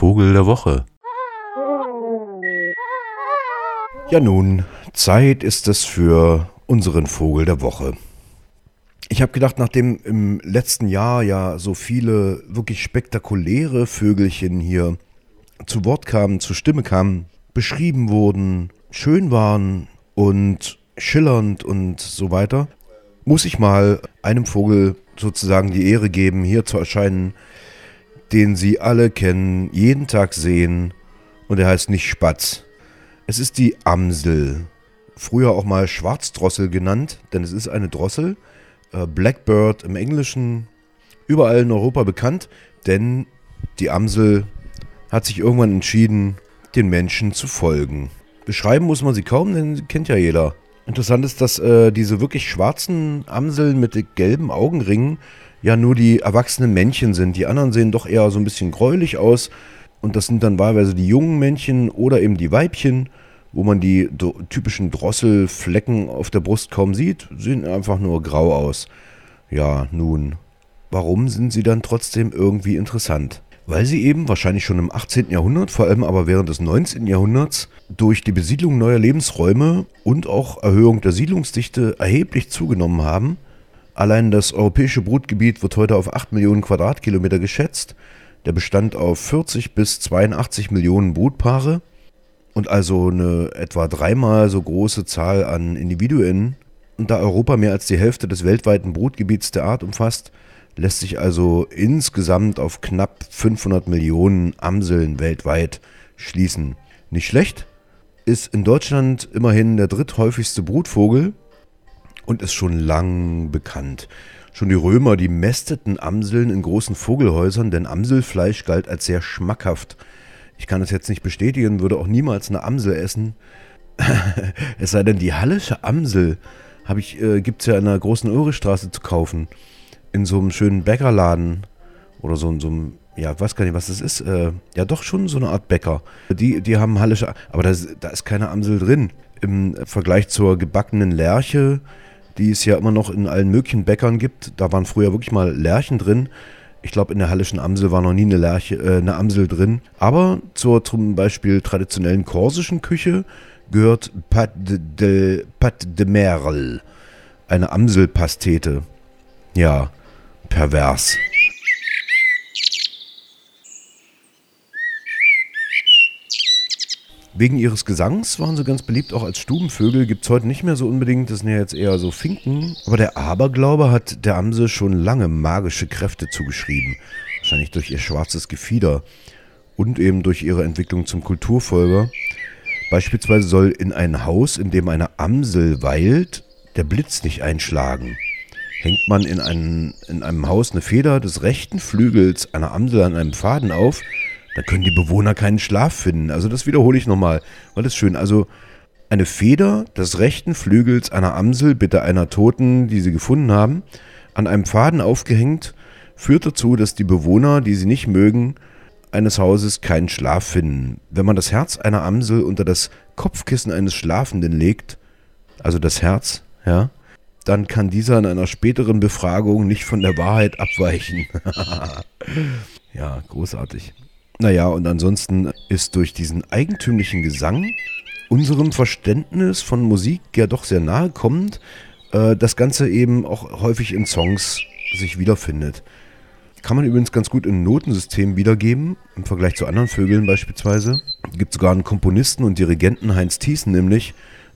Vogel der Woche. Ja nun, Zeit ist es für unseren Vogel der Woche. Ich habe gedacht, nachdem im letzten Jahr ja so viele wirklich spektakuläre Vögelchen hier zu Wort kamen, zur Stimme kamen, beschrieben wurden, schön waren und schillernd und so weiter, muss ich mal einem Vogel sozusagen die Ehre geben, hier zu erscheinen, den Sie alle kennen, jeden Tag sehen und er heißt nicht Spatz. Es ist die Amsel, früher auch mal Schwarzdrossel genannt, denn es ist eine Drossel, äh, Blackbird im Englischen, überall in Europa bekannt, denn die Amsel hat sich irgendwann entschieden, den Menschen zu folgen. Beschreiben muss man sie kaum, denn sie kennt ja jeder. Interessant ist, dass äh, diese wirklich schwarzen Amseln mit gelben Augenringen ja nur die erwachsenen Männchen sind. Die anderen sehen doch eher so ein bisschen gräulich aus. Und das sind dann wahlweise die jungen Männchen oder eben die Weibchen, wo man die typischen Drosselflecken auf der Brust kaum sieht, sehen einfach nur grau aus. Ja, nun, warum sind sie dann trotzdem irgendwie interessant? weil sie eben wahrscheinlich schon im 18. Jahrhundert, vor allem aber während des 19. Jahrhunderts, durch die Besiedlung neuer Lebensräume und auch Erhöhung der Siedlungsdichte erheblich zugenommen haben. Allein das europäische Brutgebiet wird heute auf 8 Millionen Quadratkilometer geschätzt, der Bestand auf 40 bis 82 Millionen Brutpaare und also eine etwa dreimal so große Zahl an Individuen. Und da Europa mehr als die Hälfte des weltweiten Brutgebiets der Art umfasst, lässt sich also insgesamt auf knapp 500 Millionen Amseln weltweit schließen. Nicht schlecht, ist in Deutschland immerhin der dritthäufigste Brutvogel und ist schon lang bekannt. Schon die Römer, die mästeten Amseln in großen Vogelhäusern, denn Amselfleisch galt als sehr schmackhaft. Ich kann das jetzt nicht bestätigen, würde auch niemals eine Amsel essen. es sei denn, die hallische Amsel äh, gibt es ja in der großen Ulrichstraße zu kaufen in so einem schönen Bäckerladen oder so, so einem, ja, weiß gar nicht, was das ist. Äh, ja, doch schon so eine Art Bäcker. Die, die haben hallische, aber da ist, da ist keine Amsel drin. Im Vergleich zur gebackenen Lerche, die es ja immer noch in allen möglichen Bäckern gibt, da waren früher wirklich mal Lerchen drin. Ich glaube, in der hallischen Amsel war noch nie eine, Lerche, äh, eine Amsel drin. Aber zur zum Beispiel traditionellen korsischen Küche gehört Pat de, Pat de Merle, eine Amselpastete. Ja, pervers. Wegen ihres Gesangs waren sie ganz beliebt, auch als Stubenvögel. Gibt es heute nicht mehr so unbedingt, das sind ja jetzt eher so Finken. Aber der Aberglaube hat der Amse schon lange magische Kräfte zugeschrieben. Wahrscheinlich durch ihr schwarzes Gefieder und eben durch ihre Entwicklung zum Kulturfolger. Beispielsweise soll in ein Haus, in dem eine Amsel weilt, der Blitz nicht einschlagen hängt man in, einen, in einem Haus eine Feder des rechten Flügels einer Amsel an einem Faden auf, dann können die Bewohner keinen Schlaf finden. Also das wiederhole ich nochmal, weil das ist schön. Also eine Feder des rechten Flügels einer Amsel, bitte einer Toten, die sie gefunden haben, an einem Faden aufgehängt, führt dazu, dass die Bewohner, die sie nicht mögen, eines Hauses keinen Schlaf finden. Wenn man das Herz einer Amsel unter das Kopfkissen eines Schlafenden legt, also das Herz, ja, dann kann dieser in einer späteren Befragung nicht von der Wahrheit abweichen. ja, großartig. Naja, und ansonsten ist durch diesen eigentümlichen Gesang unserem Verständnis von Musik ja doch sehr nahe kommend, äh, das Ganze eben auch häufig in Songs sich wiederfindet. Kann man übrigens ganz gut in Notensystem wiedergeben, im Vergleich zu anderen Vögeln beispielsweise. Gibt sogar einen Komponisten und Dirigenten, Heinz Thiessen nämlich,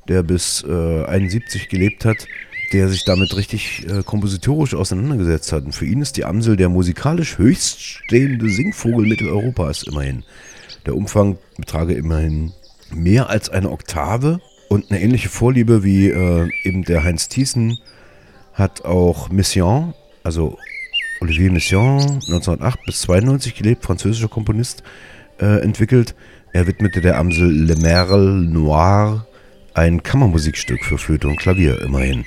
der bis äh, 71 gelebt hat, der sich damit richtig äh, kompositorisch auseinandergesetzt hat. Und für ihn ist die Amsel der musikalisch höchststehende Singvogel Mitteleuropas immerhin. Der Umfang betrage immerhin mehr als eine Oktave und eine ähnliche Vorliebe wie äh, eben der Heinz Thiessen hat auch Messiaen, also Olivier Messiaen, 1908 bis 92 gelebt, französischer Komponist, äh, entwickelt. Er widmete der Amsel Le Merle Noir ein Kammermusikstück für Flöte und Klavier immerhin.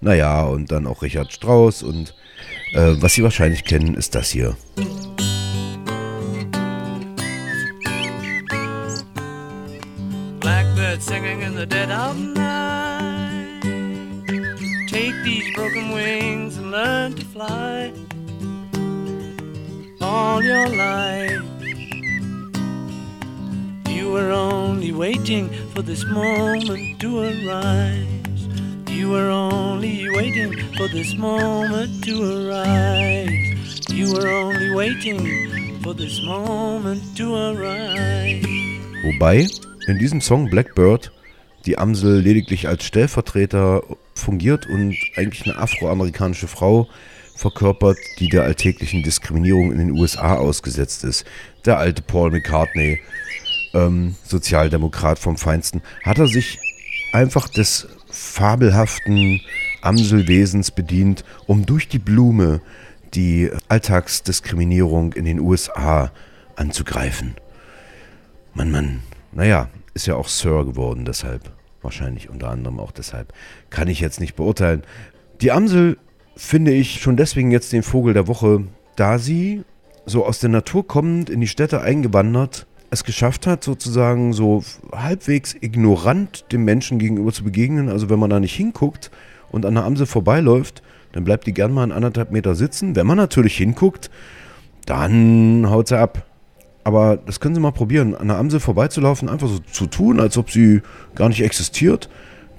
Naja, und dann auch Richard Strauss und äh, was Sie wahrscheinlich kennen, ist das hier. Blackbird singing in the dead of night. Take these broken wings and learn to fly. All your life waiting for this moment to arise. You were only waiting for this moment to arise. You were only waiting for this moment to arise. Wobei in diesem Song Blackbird die Amsel lediglich als Stellvertreter fungiert und eigentlich eine afroamerikanische Frau verkörpert, die der alltäglichen Diskriminierung in den USA ausgesetzt ist. Der alte Paul McCartney, ähm, Sozialdemokrat vom Feinsten, hat er sich einfach des fabelhaften Amselwesens bedient, um durch die Blume die Alltagsdiskriminierung in den USA anzugreifen. Mann, Mann, naja, ist ja auch Sir geworden deshalb. Wahrscheinlich unter anderem auch deshalb. Kann ich jetzt nicht beurteilen. Die Amsel finde ich schon deswegen jetzt den Vogel der Woche, da sie so aus der Natur kommend in die Städte eingewandert es geschafft hat, sozusagen so halbwegs ignorant dem Menschen gegenüber zu begegnen. Also wenn man da nicht hinguckt und an der Amsel vorbeiläuft, dann bleibt die gern mal einen anderthalb Meter sitzen. Wenn man natürlich hinguckt, dann haut sie ab. Aber das können Sie mal probieren, an der Amsel vorbeizulaufen, einfach so zu tun, als ob sie gar nicht existiert.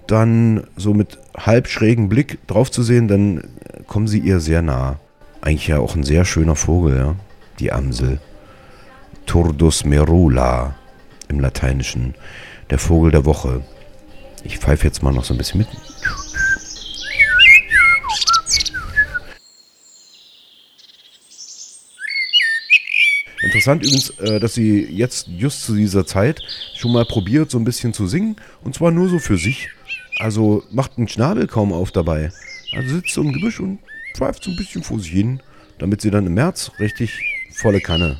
Dann so mit halb schrägen Blick drauf zu sehen, dann kommen Sie ihr sehr nah. Eigentlich ja auch ein sehr schöner Vogel, ja, die Amsel. Turdus merula im Lateinischen, der Vogel der Woche. Ich pfeife jetzt mal noch so ein bisschen mit. Interessant übrigens, äh, dass sie jetzt just zu dieser Zeit schon mal probiert, so ein bisschen zu singen. Und zwar nur so für sich. Also macht einen Schnabel kaum auf dabei. Also sitzt so im Gebüsch und pfeift so ein bisschen vor sich hin, damit sie dann im März richtig volle Kanne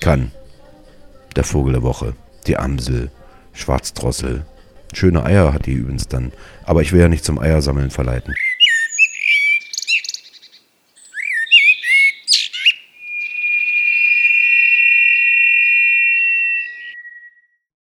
kann. Der Vogel der Woche, die Amsel, Schwarzdrossel. Schöne Eier hat die übrigens dann. Aber ich will ja nicht zum Eiersammeln verleiten.